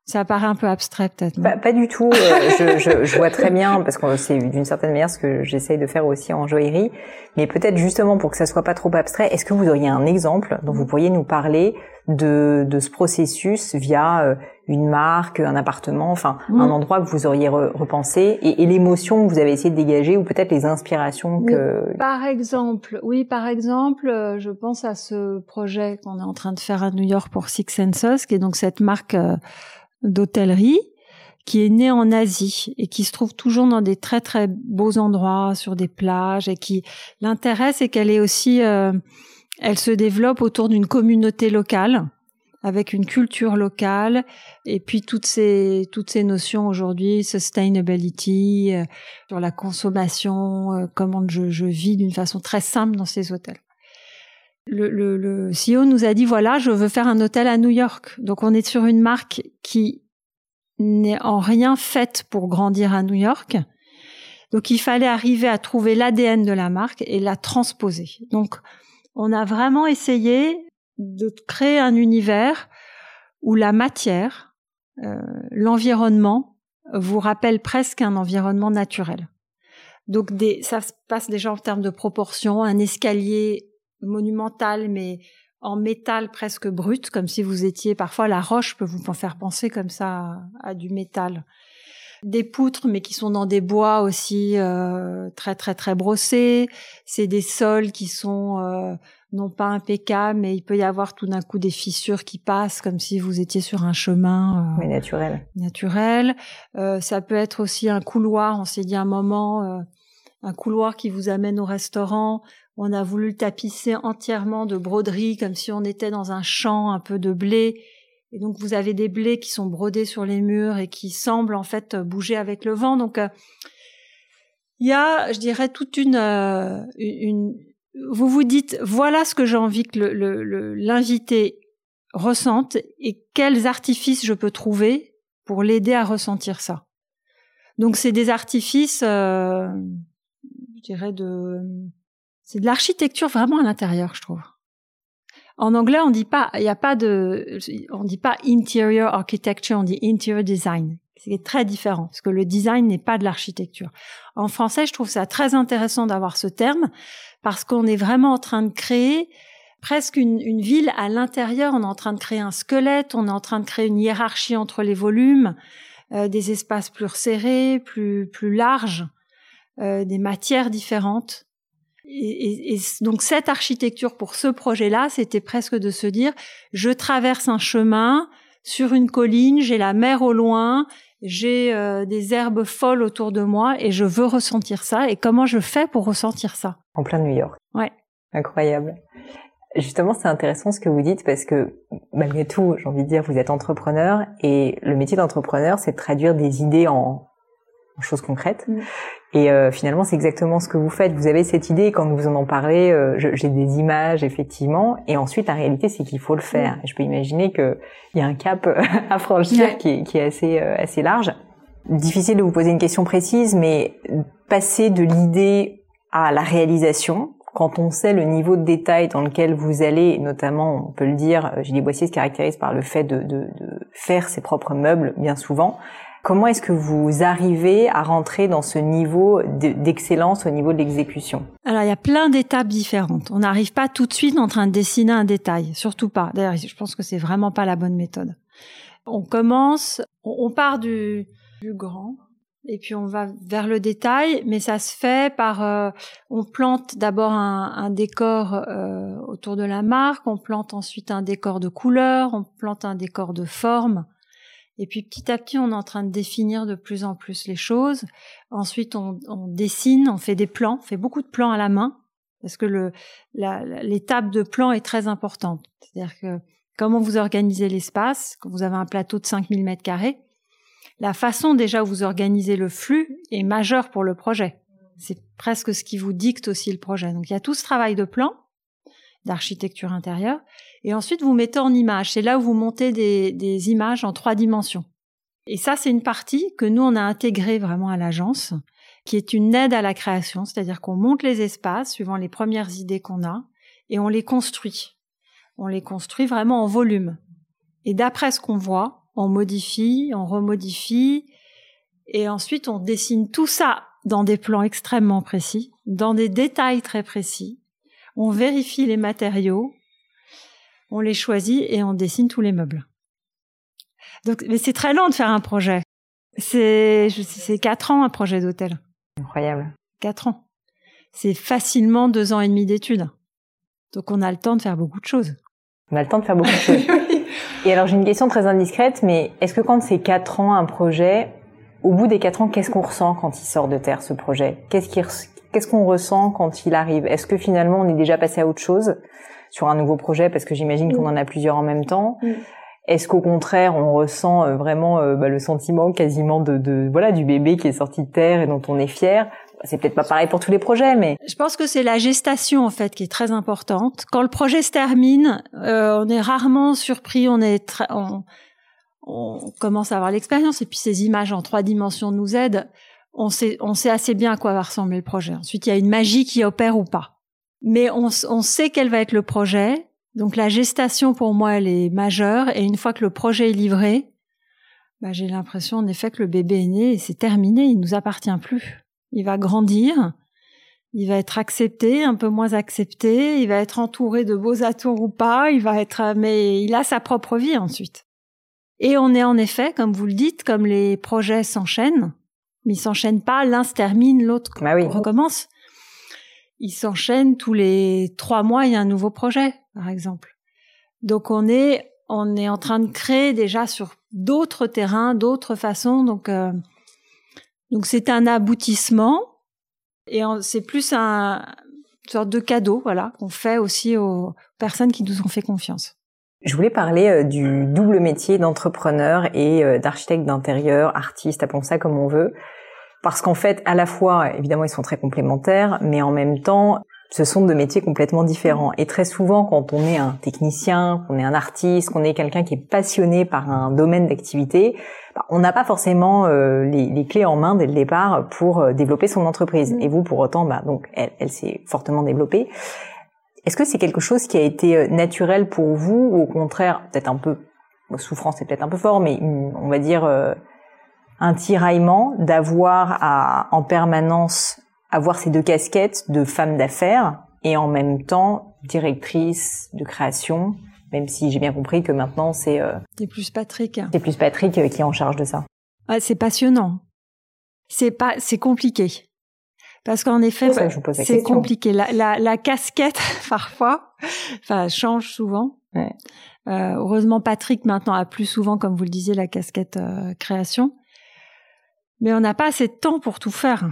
Ça paraît un peu abstrait peut-être. Pas, pas, du tout. Euh, je, je, je, vois très bien parce que c'est d'une certaine manière ce que j'essaye de faire aussi en joaillerie. Mais peut-être justement pour que ça soit pas trop abstrait, est-ce que vous auriez un exemple dont vous pourriez nous parler de, de ce processus via euh, une marque, un appartement, enfin mm. un endroit que vous auriez repensé et, et l'émotion que vous avez essayé de dégager ou peut-être les inspirations que. Par exemple, oui, par exemple, euh, je pense à ce projet qu'on est en train de faire à New York pour Six Senses, qui est donc cette marque d'hôtellerie qui est née en Asie et qui se trouve toujours dans des très très beaux endroits sur des plages et qui l'intérêt c'est qu'elle est aussi euh, elle se développe autour d'une communauté locale avec une culture locale et puis toutes ces toutes ces notions aujourd'hui sustainability euh, sur la consommation euh, comment je, je vis d'une façon très simple dans ces hôtels le, le, le CEO nous a dit voilà, je veux faire un hôtel à New York. Donc on est sur une marque qui n'est en rien faite pour grandir à New York. Donc il fallait arriver à trouver l'ADN de la marque et la transposer. Donc on a vraiment essayé de créer un univers où la matière, euh, l'environnement vous rappelle presque un environnement naturel. Donc des, ça se passe déjà en termes de proportions, un escalier monumental, mais en métal presque brut, comme si vous étiez parfois la roche peut vous faire penser comme ça à, du métal. Des poutres, mais qui sont dans des bois aussi euh, très très très brossés. C'est des sols qui sont euh, non pas impeccables, mais il peut y avoir tout d'un coup des fissures qui passent, comme si vous étiez sur un chemin euh, naturel. Naturel. ça peut être aussi un couloir. On s'est dit un moment un couloir qui vous amène au restaurant on a voulu le tapisser entièrement de broderie, comme si on était dans un champ un peu de blé. Et donc vous avez des blés qui sont brodés sur les murs et qui semblent en fait bouger avec le vent. Donc euh, il y a, je dirais, toute une, euh, une, vous vous dites voilà ce que j'ai envie que l'invité ressente et quels artifices je peux trouver pour l'aider à ressentir ça. Donc c'est des artifices, euh, je dirais de c'est de l'architecture vraiment à l'intérieur, je trouve. En anglais, on dit pas, il n'y a pas de, on dit pas interior architecture, on dit interior design. C'est très différent parce que le design n'est pas de l'architecture. En français, je trouve ça très intéressant d'avoir ce terme parce qu'on est vraiment en train de créer presque une, une ville à l'intérieur. On est en train de créer un squelette, on est en train de créer une hiérarchie entre les volumes, euh, des espaces plus serrés, plus plus larges, euh, des matières différentes. Et, et, donc cette architecture pour ce projet-là, c'était presque de se dire, je traverse un chemin sur une colline, j'ai la mer au loin, j'ai euh, des herbes folles autour de moi et je veux ressentir ça. Et comment je fais pour ressentir ça? En plein New York. Ouais. Incroyable. Justement, c'est intéressant ce que vous dites parce que malgré tout, j'ai envie de dire, vous êtes entrepreneur et le métier d'entrepreneur, c'est de traduire des idées en, en choses concrètes. Mm. Et euh, finalement, c'est exactement ce que vous faites. Vous avez cette idée quand vous en en parlez. Euh, j'ai des images effectivement, et ensuite la réalité, c'est qu'il faut le faire. Je peux imaginer qu'il y a un cap à franchir qui, qui, est assez euh, assez large. Difficile de vous poser une question précise, mais passer de l'idée à la réalisation, quand on sait le niveau de détail dans lequel vous allez, notamment, on peut le dire, Gilles Boissier se caractérise par le fait de, de, de faire ses propres meubles bien souvent. Comment est-ce que vous arrivez à rentrer dans ce niveau d'excellence au niveau de l'exécution? Alors, il y a plein d'étapes différentes. On n'arrive pas tout de suite en train de dessiner un détail, surtout pas. D'ailleurs, je pense que c'est vraiment pas la bonne méthode. On commence, on part du, grand, et puis on va vers le détail, mais ça se fait par, euh, on plante d'abord un, un, décor euh, autour de la marque, on plante ensuite un décor de couleur, on plante un décor de forme, et puis petit à petit, on est en train de définir de plus en plus les choses. Ensuite, on, dessine, on fait des plans, on fait beaucoup de plans à la main, parce que l'étape de plan est très importante. C'est-à-dire que comment vous organisez l'espace, quand vous avez un plateau de 5000 mètres carrés, la façon déjà où vous organisez le flux est majeure pour le projet. C'est presque ce qui vous dicte aussi le projet. Donc il y a tout ce travail de plan, d'architecture intérieure. Et ensuite, vous mettez en image. C'est là où vous montez des, des images en trois dimensions. Et ça, c'est une partie que nous, on a intégrée vraiment à l'agence, qui est une aide à la création. C'est-à-dire qu'on monte les espaces suivant les premières idées qu'on a et on les construit. On les construit vraiment en volume. Et d'après ce qu'on voit, on modifie, on remodifie, et ensuite on dessine tout ça dans des plans extrêmement précis, dans des détails très précis. On vérifie les matériaux, on les choisit et on dessine tous les meubles. Donc, mais c'est très long de faire un projet. C'est, c'est quatre ans un projet d'hôtel. Incroyable. Quatre ans. C'est facilement deux ans et demi d'études. Donc on a le temps de faire beaucoup de choses. On a le temps de faire beaucoup de choses. et alors j'ai une question très indiscrète, mais est-ce que quand c'est quatre ans un projet, au bout des quatre ans, qu'est-ce qu'on ressent quand il sort de terre ce projet? Qu'est-ce qu'est-ce qu'on ressent quand il arrive? Est-ce que finalement on est déjà passé à autre chose? Sur un nouveau projet parce que j'imagine qu'on en a plusieurs en même temps Est-ce qu'au contraire on ressent euh, vraiment euh, bah, le sentiment quasiment de, de voilà du bébé qui est sorti de terre et dont on est fier? C'est peut-être pas pareil pour tous les projets, mais je pense que c'est la gestation en fait qui est très importante. Quand le projet se termine, euh, on est rarement surpris, on est très, on, on commence à avoir l'expérience et puis ces images en trois dimensions nous aident. On sait, on sait assez bien à quoi va ressembler le projet. Ensuite, il y a une magie qui opère ou pas. Mais on, on sait quel va être le projet. Donc la gestation pour moi, elle est majeure. Et une fois que le projet est livré, bah, j'ai l'impression en effet que le bébé est né et c'est terminé. Il nous appartient plus. Il va grandir. Il va être accepté, un peu moins accepté. Il va être entouré de beaux atours ou pas. Il va être, mais il a sa propre vie ensuite. Et on est en effet, comme vous le dites, comme les projets s'enchaînent, mais ils s'enchaînent pas, l'un se termine, l'autre bah recommence. Ils s'enchaînent tous les trois mois, il y a un nouveau projet, par exemple. Donc on est on est en train de créer déjà sur d'autres terrains, d'autres façons. Donc euh, donc c'est un aboutissement et c'est plus un une sorte de cadeau, voilà, qu'on fait aussi aux personnes qui nous ont fait confiance. Je voulais parler euh, du double métier d'entrepreneur et euh, d'architecte d'intérieur, artiste, appelons ça comme on veut. Parce qu'en fait, à la fois, évidemment, ils sont très complémentaires, mais en même temps, ce sont deux métiers complètement différents. Et très souvent, quand on est un technicien, qu'on est un artiste, qu'on est quelqu'un qui est passionné par un domaine d'activité, bah, on n'a pas forcément euh, les, clés en main dès le départ pour développer son entreprise. Mmh. Et vous, pour autant, bah, donc, elle, elle s'est fortement développée. Est-ce que c'est quelque chose qui a été euh, naturel pour vous ou au contraire, peut-être un peu, souffrance c'est peut-être un peu fort, mais on va dire euh, un tiraillement d'avoir à en permanence avoir ces deux casquettes de femme d'affaires et en même temps directrice de création, même si j'ai bien compris que maintenant c'est euh, c'est plus Patrick. C'est plus Patrick qui est en charge de ça. Ah, c'est passionnant. C'est pas c'est compliqué. Parce qu'en effet, c'est compliqué. La, la, la, casquette, parfois, enfin, change souvent. Ouais. Euh, heureusement, Patrick maintenant a plus souvent, comme vous le disiez, la casquette euh, création. Mais on n'a pas assez de temps pour tout faire.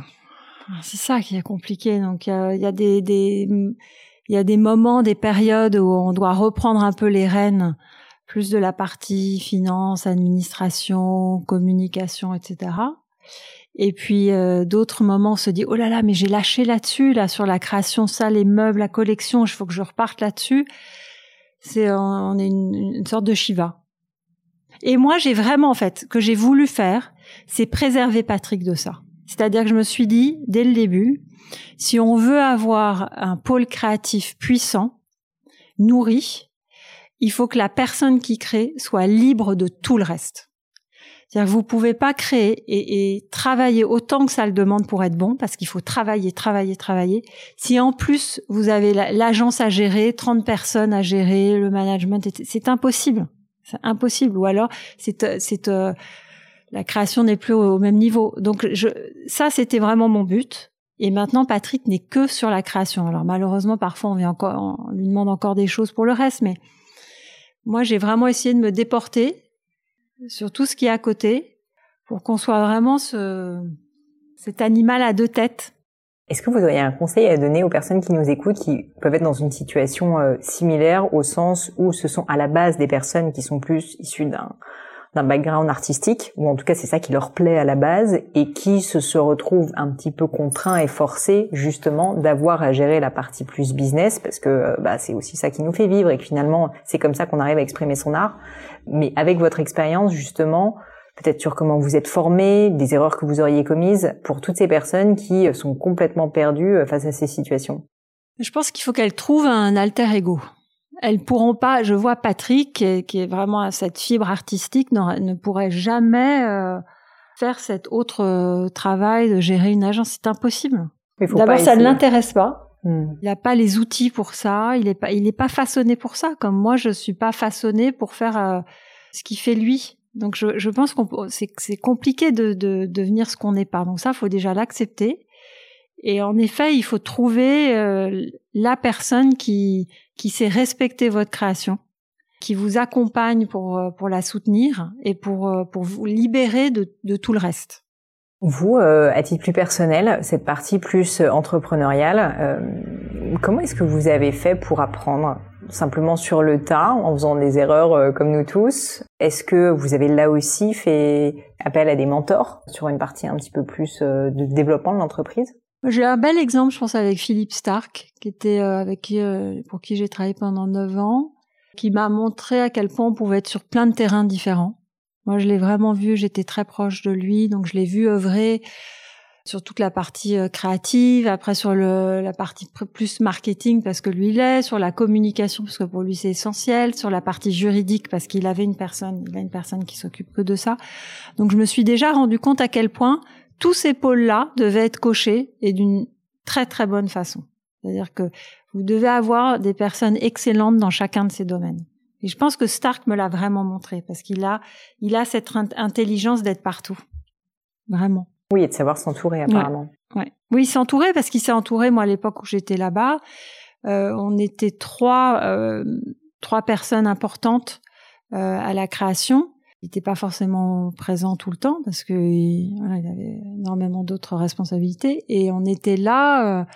C'est ça qui est compliqué. Donc, il y a, des, des, il y a des moments, des périodes où on doit reprendre un peu les rênes, plus de la partie finance, administration, communication, etc. Et puis euh, d'autres moments, on se dit oh là là, mais j'ai lâché là-dessus, là sur la création, ça, les meubles, la collection, il faut que je reparte là-dessus. C'est on est une, sorte de Shiva. Et moi, j'ai vraiment en fait que j'ai voulu faire, c'est préserver Patrick de ça. C'est-à-dire que je me suis dit dès le début, si on veut avoir un pôle créatif puissant, nourri, il faut que la personne qui crée soit libre de tout le reste. C'est-à-dire que vous pouvez pas créer et, et, travailler autant que ça le demande pour être bon, parce qu'il faut travailler, travailler, travailler. Si en plus vous avez l'agence à gérer, 30 personnes à gérer, le management, c'est impossible. C'est impossible. Ou alors, c'est, c'est, euh, la création n'est plus au, même niveau. Donc, ça, c'était vraiment mon but. Et maintenant, Patrick n'est que sur la création. Alors, malheureusement, parfois, on, vient encore, on lui demande encore des choses pour le reste, mais moi, j'ai vraiment essayé de me déporter sur tout ce qui est à côté pour qu'on soit vraiment ce, cet animal à deux têtes. Est-ce que vous auriez un conseil à donner aux personnes qui nous écoutent, qui peuvent être dans une situation euh, similaire au sens où ce sont à la base des personnes qui sont plus issues d'un d'un background artistique, ou en tout cas c'est ça qui leur plaît à la base, et qui se, se retrouvent un petit peu contraints et forcés justement d'avoir à gérer la partie plus business, parce que euh, bah, c'est aussi ça qui nous fait vivre, et que finalement c'est comme ça qu'on arrive à exprimer son art. Mais avec votre expérience justement, peut-être sur comment vous êtes formé, des erreurs que vous auriez commises, pour toutes ces personnes qui sont complètement perdues euh, face à ces situations. Je pense qu'il faut qu'elles trouvent un alter ego elles pourront pas. Je vois Patrick, qui est, qui est vraiment cette fibre artistique, ne pourrait jamais euh, faire cet autre euh, travail de gérer une agence. C'est impossible. D'abord, ça ne l'intéresse pas. Hmm. Il n'a pas les outils pour ça. Il n'est pas, il est pas façonné pour ça. Comme moi, je suis pas façonnée pour faire euh, ce qu'il fait lui. Donc, je, je pense qu'on c'est, c'est compliqué de, de, devenir ce qu'on n'est pas. Donc ça, faut déjà l'accepter. Et en effet, il faut trouver euh, la personne qui qui sait respecter votre création, qui vous accompagne pour euh, pour la soutenir et pour pour vous libérer de, de tout le reste. Vous, euh, à titre plus personnel, cette partie plus euh, entrepreneuriale, euh, comment est-ce que vous avez fait pour apprendre? Simplement sur le tas, en faisant des erreurs comme nous tous. Est-ce que vous avez là aussi fait appel à des mentors sur une partie un petit peu plus de développement de l'entreprise? J'ai un bel exemple, je pense, avec Philippe Stark, qui était avec qui, pour qui j'ai travaillé pendant neuf ans, qui m'a montré à quel point on pouvait être sur plein de terrains différents. Moi, je l'ai vraiment vu, j'étais très proche de lui, donc je l'ai vu œuvrer sur toute la partie euh, créative, après sur le, la partie plus marketing parce que lui il est, sur la communication parce que pour lui c'est essentiel, sur la partie juridique parce qu'il avait une personne, il a une personne qui s'occupe que de ça. Donc je me suis déjà rendu compte à quel point tous ces pôles-là devaient être cochés et d'une très très bonne façon. C'est-à-dire que vous devez avoir des personnes excellentes dans chacun de ces domaines. Et je pense que Stark me l'a vraiment montré parce qu'il a, il a cette intelligence d'être partout, vraiment. Oui, et de savoir s'entourer apparemment. Ouais. Oui, s'entourer parce qu'il s'est entouré. Moi, à l'époque où j'étais là-bas, euh, on était trois, euh, trois personnes importantes euh, à la création. Il n'était pas forcément présent tout le temps parce que voilà, il avait énormément d'autres responsabilités. Et on était là,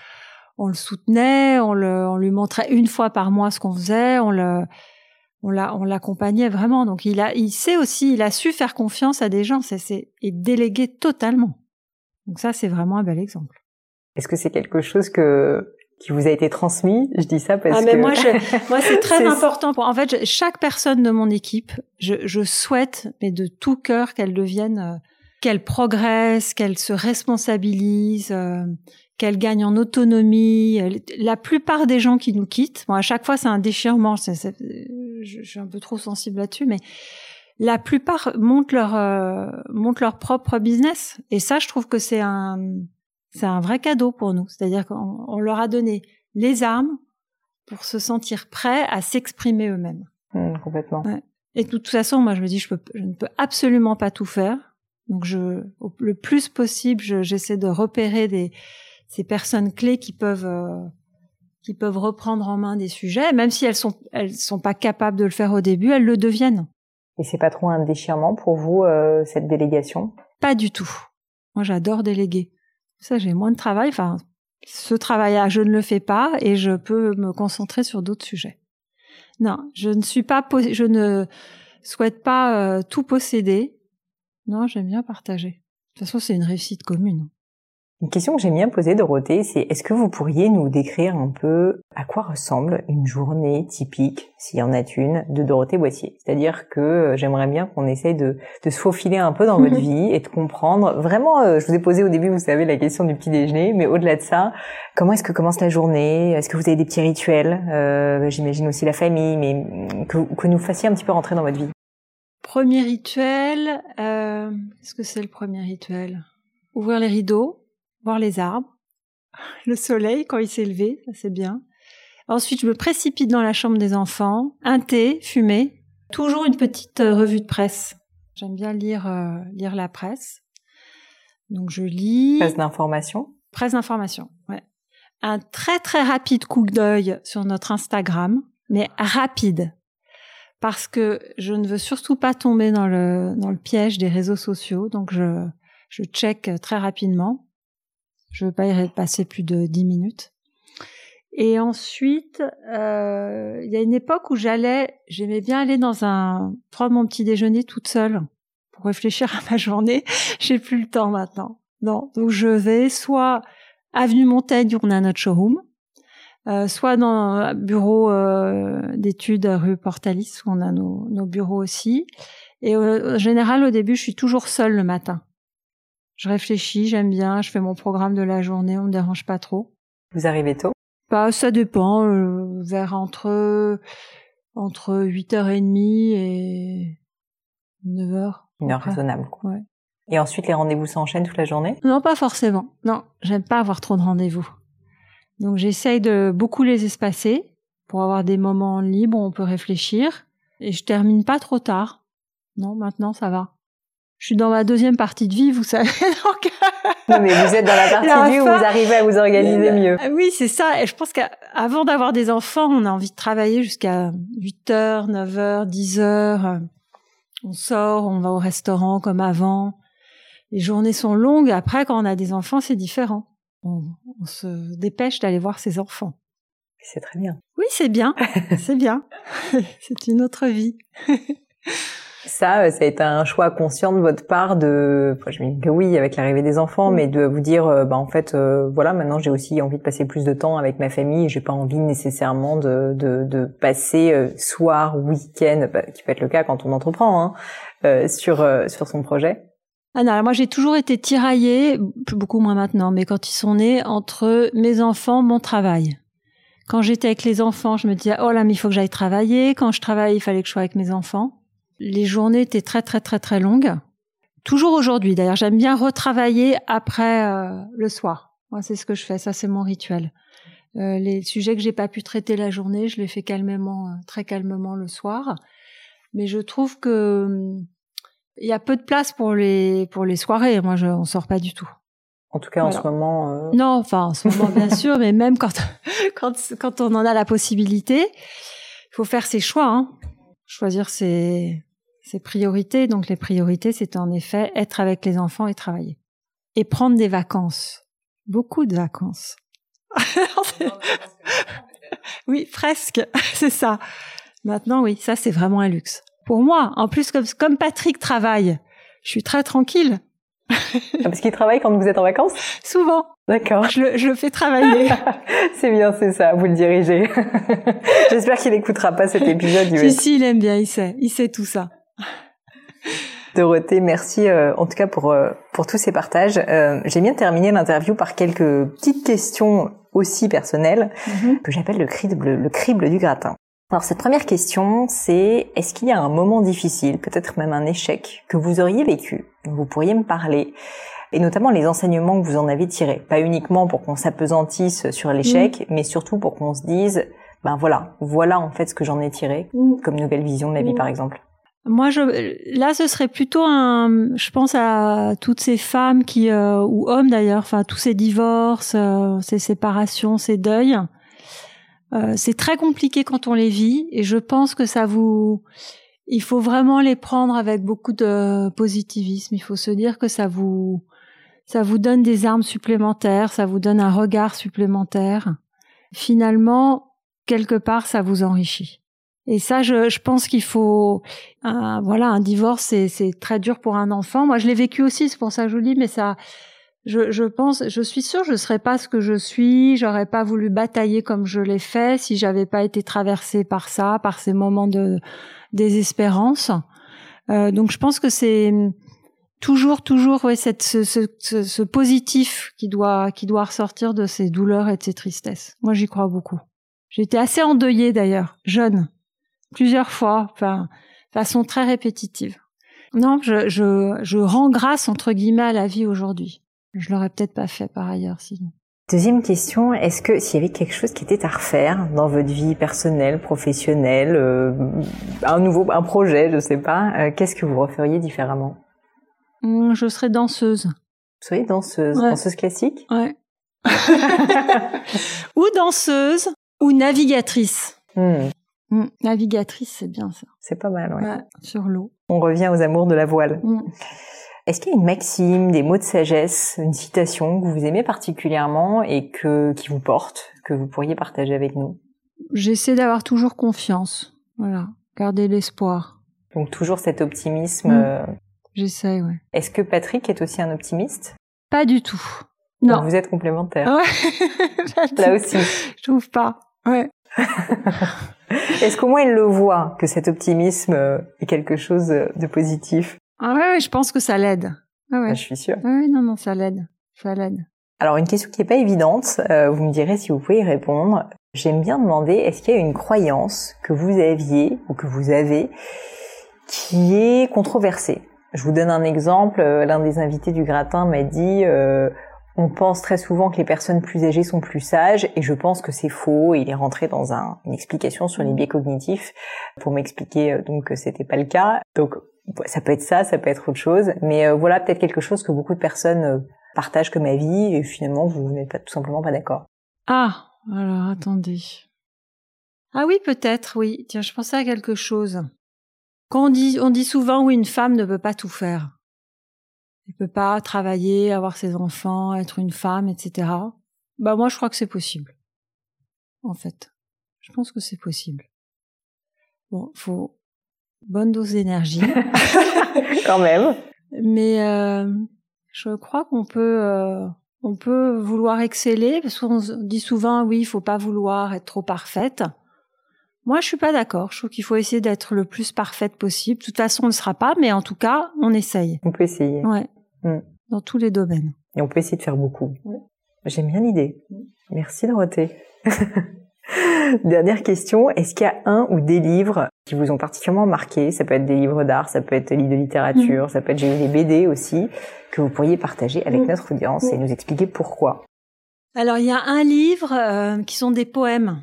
on le soutenait, on, le, on lui montrait une fois par mois ce qu'on faisait, on le on l'a on l'accompagnait vraiment donc il a il sait aussi il a su faire confiance à des gens c'est et déléguer totalement donc ça c'est vraiment un bel exemple est-ce que c'est quelque chose que qui vous a été transmis? Je dis ça parce ah, mais moi moi c'est très important pour en fait chaque personne de mon équipe je, je souhaite mais de tout cœur qu'elle devienne euh, qu'elle progresse qu'elle se responsabilise euh, qu'elle gagne en autonomie. La plupart des gens qui nous quittent, bon, à chaque fois c'est un déchirement, c'est, je, suis un peu trop sensible là-dessus, mais la plupart montent leur euh, montent leur propre business. Et ça, je trouve que c'est un c'est un vrai cadeau pour nous. C'est-à-dire qu'on on leur a donné les armes pour se sentir prêts à s'exprimer eux-mêmes. Mmh, complètement. Ouais. Et de toute façon, moi, je me dis, je, peux, je ne peux absolument pas tout faire. Donc, je, le plus possible, j'essaie de repérer des, ces personnes clés qui peuvent euh, qui peuvent reprendre en main des sujets, même si elles sont elles sont pas capables de le faire au début, elles le deviennent. Et c'est pas trop un déchirement pour vous euh, cette délégation? Pas du tout. Moi, j'adore déléguer. Ça, j'ai moins de travail. Enfin, ce travail-là, je ne le fais pas et je peux me concentrer sur d'autres sujets. Non, je ne suis pas, je ne souhaite pas euh, tout posséder. Non, j'aime bien partager. De toute façon, c'est une réussite commune. Une question que j'aime bien poser, Dorothée, c'est est-ce que vous pourriez nous décrire un peu à quoi ressemble une journée typique, s'il y en a une, de Dorothée Boissier? C'est-à-dire que euh, j'aimerais bien qu'on essaye de, de, se faufiler un peu dans votre vie et de comprendre. Vraiment, euh, je vous ai posé au début, vous savez, la question du petit déjeuner, mais au-delà de ça, comment est-ce que commence la journée? Est-ce que vous avez des petits rituels? Euh, J'imagine aussi la famille, mais mm, que, que nous fassiez un petit peu rentrer dans votre vie. Premier rituel, euh, est-ce que c'est le premier rituel? Ouvrir les rideaux voir les arbres, le soleil quand il s'est levé, c'est bien. Ensuite, je me précipite dans la chambre des enfants, un thé, fumer, toujours une petite euh, revue de presse. J'aime bien lire euh, lire la presse. Donc je lis presse d'information. Presse d'information, ouais. Un très très rapide coup d'œil sur notre Instagram, mais rapide. Parce que je ne veux surtout pas tomber dans le dans le piège des réseaux sociaux, donc je je check très rapidement. Je veux pas y passer plus de dix minutes. Et ensuite, euh, il y a une époque où j'allais, j'aimais bien aller dans un prendre mon petit déjeuner toute seule pour réfléchir à ma journée. J'ai plus le temps maintenant. Non, donc je vais soit avenue Montaigne où on a notre showroom, euh, soit dans un bureau euh, d'études rue Portalis où on a nos, nos bureaux aussi. Et euh, en général, au début, je suis toujours seule le matin. Je réfléchis, j'aime bien, je fais mon programme de la journée, on me dérange pas trop. Vous arrivez tôt? Bah, ça dépend. euh, vers entre entre 8h30 et 9h. Une heure raisonnable. quoi. Ouais. Et ensuite, les rendez-vous s'enchaînent toute la journée? Non, pas forcément. Non, j'aime pas avoir trop de rendez-vous. Donc j'essaye de beaucoup les espacer pour avoir des moments libres où on peut réfléchir. Et je termine pas trop tard. Non, maintenant ça va. Je suis dans ma deuxième partie de vie, vous savez. Donc Non, mais vous êtes dans la partie de vie où vous arrivez à vous organiser mieux. Ah Oui, c'est ça. Et je pense qu'avant d'avoir des enfants, on a envie de travailler jusqu'à 8 heures, 9 heures, 10 heures. On sort, on va au restaurant comme avant. Les journées sont longues. Après, quand on a des enfants, c'est différent. On, on se dépêche d'aller voir ses enfants. C'est très bien. Oui, c'est bien. c'est bien. c'est une autre vie. Ça, euh, ça a été un choix conscient de votre part de, enfin, je me dis que oui, avec l'arrivée des enfants, mais de vous dire, euh, bah en fait, euh, voilà, maintenant j'ai aussi envie de passer plus de temps avec ma famille. J'ai pas envie nécessairement de de, de passer euh, soir, week-end, bah, qui peut être le cas quand on entreprend, hein, euh, sur euh, sur son projet. Ah non, alors moi j'ai toujours été tiraillée, plus- beaucoup moins maintenant, mais quand ils sont nés, entre mes enfants, mon travail. Quand j'étais avec les enfants, je me disais, oh là, mais il faut que j'aille travailler. Quand je travaillais, il fallait que je sois avec mes enfants. Les journées étaient très, très, très, très longues. Toujours aujourd'hui, d'ailleurs, j'aime bien retravailler après euh, le soir. Moi, c'est ce que je fais, ça c'est mon rituel. Euh, les sujets que j'ai pas pu traiter la journée, je les fais calmement, euh, très calmement le soir. Mais je trouve que hum, il y a peu de place pour les pour les soirées. Moi, je on sort pas du tout. En tout cas, en ce moment, euh, Non, enfin en ce moment bien sûr, mais même quand quand quand on en a la possibilité, il faut faire ses choix, hein. choisir ses ses priorités. Donc les priorités, c'est en effet être avec les enfants et travailler et prendre des vacances, beaucoup de vacances. oui, presque, c'est ça. Maintenant, oui, ça c'est vraiment un luxe pour moi. En plus, comme comme Patrick travaille, je suis très tranquille. ah, parce qu'il travaille quand vous êtes en vacances? Souvent, D'accord. je le, je le fais travailler. c'est bien, c'est ça. Vous le dirigez. J'espère qu'il écoutera pas cet épisode. Si, si, il aime bien, il sait, il sait tout ça. Dorothée, merci euh, en tout cas pour euh, pour tous ces partages. Euh, J'ai bien terminé l'interview par quelques petites questions aussi personnelles que j'appelle le crible le crible du gratin. Alors cette première question, c'est est-ce qu'il y a un moment difficile, peut-être même un échec que vous auriez vécu, vous pourriez me parler? Et notamment les enseignements que vous en avez tirés, pas uniquement pour qu'on s'apesantisse sur l'échec, mais surtout pour qu'on se dise ben voilà, voilà en fait ce que j'en ai tiré comme nouvelle vision de la vie Mm. par exemple. Moi, je, là, ce serait plutôt un. Je pense à toutes ces femmes qui, euh, ou hommes d'ailleurs, enfin tous ces divorces, euh, ces séparations, ces deuils. Euh, c'est très compliqué quand on les vit, et je pense que ça vous. Il faut vraiment les prendre avec beaucoup de positivisme. Il faut se dire que ça vous, ça vous donne des armes supplémentaires, ça vous donne un regard supplémentaire. Finalement, quelque part, ça vous enrichit. Et ça, je, je pense qu'il faut, un- voilà, un divorce, c'est, très dur pour un enfant. Moi, je l'ai vécu aussi, c'est pour ça que je vous dis, mais ça, je, je pense, je suis sûre, je serais pas ce que je suis. J'aurais pas voulu batailler comme je l'ai fait si j'avais pas été traversée par ça, par ces moments de désespérance. Euh, donc, je pense que c'est toujours, toujours, ouais, ce, ce, ce, ce positif qui doit, qui doit ressortir de ces douleurs et de ces tristesses. Moi, j'y crois beaucoup. Été assez endeuillée d'ailleurs, jeune plusieurs fois, enfin, façon très répétitive. Non, je, je, je rends grâce entre guillemets à la vie aujourd'hui. Je l'aurais peut-être pas fait par ailleurs sinon. Deuxième question, est-ce que s'il y avait quelque chose qui était à refaire dans votre vie personnelle, professionnelle, euh, un nouveau, un projet, je sais pas, euh, qu'est-ce que vous referiez différemment? Hum, je serais danseuse. Vous seriez danseuse, Ouais. danseuse classique? Ouais. ou danseuse ou navigatrice. Hmm, Hum, navigatrice, c'est bien ça. C'est pas mal, ouais. Ouais, sur l'eau. On revient aux amours de la voile. Hum. Est-ce qu'il y a une maxime, des mots de sagesse, une citation que vous aimez particulièrement et que qui vous porte, que vous pourriez partager avec nous? J'essaie d'avoir toujours confiance. Voilà, garder l'espoir. Donc toujours cet optimisme. Mm. euh, J'essaie, ouais. Est-ce que Patrick est aussi un optimiste? Pas du tout. Donc Non. Vous êtes complémentaires. Ouais. Là aussi. Je trouve pas. Ouais. Est-ce qu'au moins il le voit, que cet optimisme euh, est quelque chose de positif? Ah ouais, ouais, je pense que ça l'aide. Ah ouais. Ah, Je suis sûre. Ah oui, non, non, ça l'aide. Ça l'aide. Alors une question qui n'est pas évidente, euh, vous me direz si vous pouvez y répondre. J'aime bien demander, est-ce qu'il y a une croyance que vous aviez ou que vous avez qui est controversée? Je vous donne un exemple. Euh, l'un des invités du gratin m'a dit euh, on pense très souvent que les personnes plus âgées sont plus sages et je pense que c'est faux. Il est rentré dans un, une explication sur les biais cognitifs pour m'expliquer donc que c'était pas le cas. Donc ça peut être ça, ça peut être autre chose, mais voilà peut-être quelque chose que beaucoup de personnes partage comme avis et finalement vous n'êtes pas tout simplement pas d'accord. Ah, alors attendez. Ah oui, peut-être, oui. Tiens, je pensais à quelque chose. Quand on dit, on dit souvent oui, une femme ne peut pas tout faire. Elle peut pas travailler, avoir ses enfants, être une femme, etc. Bah moi, je crois que c'est possible. En fait, je pense que c'est possible. Bon, faut bonne dose d'énergie. Quand même. Mais euh, je crois qu'on peut euh, on peut vouloir exceller parce qu'on dit souvent oui, il faut pas vouloir être trop parfaite. Moi, je suis pas d'accord. Je trouve qu'il faut essayer d'être le plus parfaite possible. De toute façon, on ne sera pas, mais en tout cas, on essaye. On peut essayer. Ouais. Mm. Dans tous les domaines. Et on peut essayer de faire beaucoup. J'aime bien l'idée. Merci Dorothée. Dernière question, est-ce qu'il y a un ou des livres qui vous ont particulièrement marqué? Ça peut être des livres d'art, ça peut être des livres de littérature, mm. ça peut être des BD aussi, que vous pourriez partager avec mm. notre audience et mm. nous expliquer pourquoi. Alors il y a un livre euh, qui sont des poèmes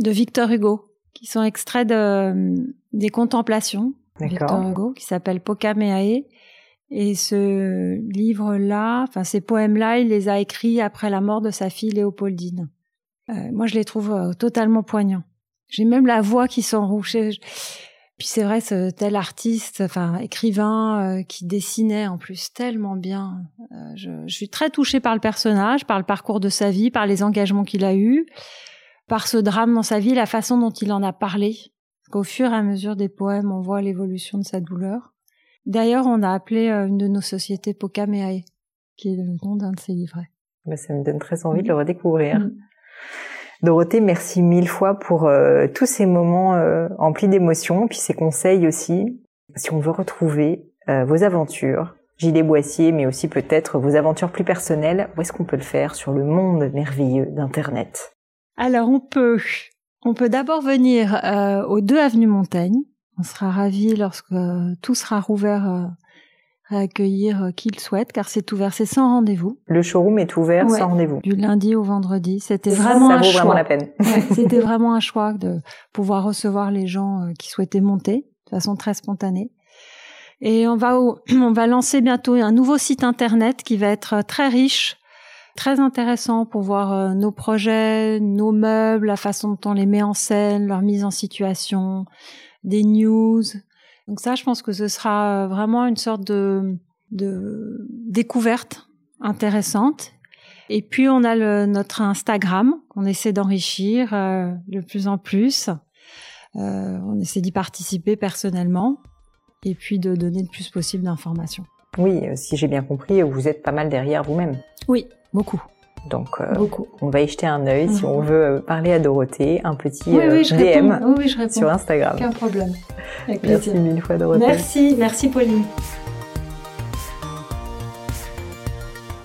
de Victor Hugo, qui sont extraits de, des contemplations de Victor Hugo, qui s'appelle Pokameae. Et ce livre-là, enfin ces poèmes-là, il les a écrits après la mort de sa fille Léopoldine. Euh, moi, je les trouve euh, totalement poignants. J'ai même la voix qui s'enrouge. Puis c'est vrai, ce tel artiste, enfin écrivain, euh, qui dessinait en plus tellement bien. je, je, suis très touchée par le personnage, par le parcours de sa vie, par les engagements qu'il a eus, par ce drame dans sa vie, la façon dont il en a parlé. Qu'au fur et à mesure des poèmes, on voit l'évolution de sa douleur. D'ailleurs, on a appelé une de nos sociétés Pokameae, qui est le nom d'un de ses livrets. Mais ça me donne très envie de le redécouvrir. Mm. Dorothée, merci mille fois pour euh, tous ces moments euh, emplis d'émotions, puis ces conseils aussi. Si on veut retrouver euh, vos aventures, Gilet Boissier, mais aussi peut-être vos aventures plus personnelles, où est-ce qu'on peut le faire sur le monde merveilleux d'Internet? Alors on peut, on peut d'abord venir aux deux avenues Montaigne. On sera ravis lorsque tout sera rouvert à accueillir euh, qui le souhaite, car c'est ouvert, c'est sans rendez-vous. Le showroom est ouvert sans rendez-vous. Du lundi au vendredi. C'était vraiment ça vaut vraiment la peine. C'était vraiment un choix de pouvoir recevoir les gens euh, qui souhaitaient monter de façon très spontanée. Et on va, on va lancer bientôt un nouveau site internet qui va être très riche, très intéressant pour voir euh, nos projets, nos meubles, la façon dont on les met en scène, leur mise en situation, des news, donc ça, je pense que ce sera euh, vraiment une sorte de, de découverte intéressante. Et puis on a le, notre Instagram qu'on essaie d'enrichir euh, de plus en plus. Euh, on essaie d'y participer personnellement et puis de donner le plus possible d'informations. Oui, si j'ai bien compris, vous êtes pas mal derrière vous-même. Oui, beaucoup. Donc, euh, on va y jeter un œil si on veut euh, parler à Dorothée, un petit euh, DM sur Instagram. Aucun problème. merci mille fois, Dorothée. Merci, merci Pauline.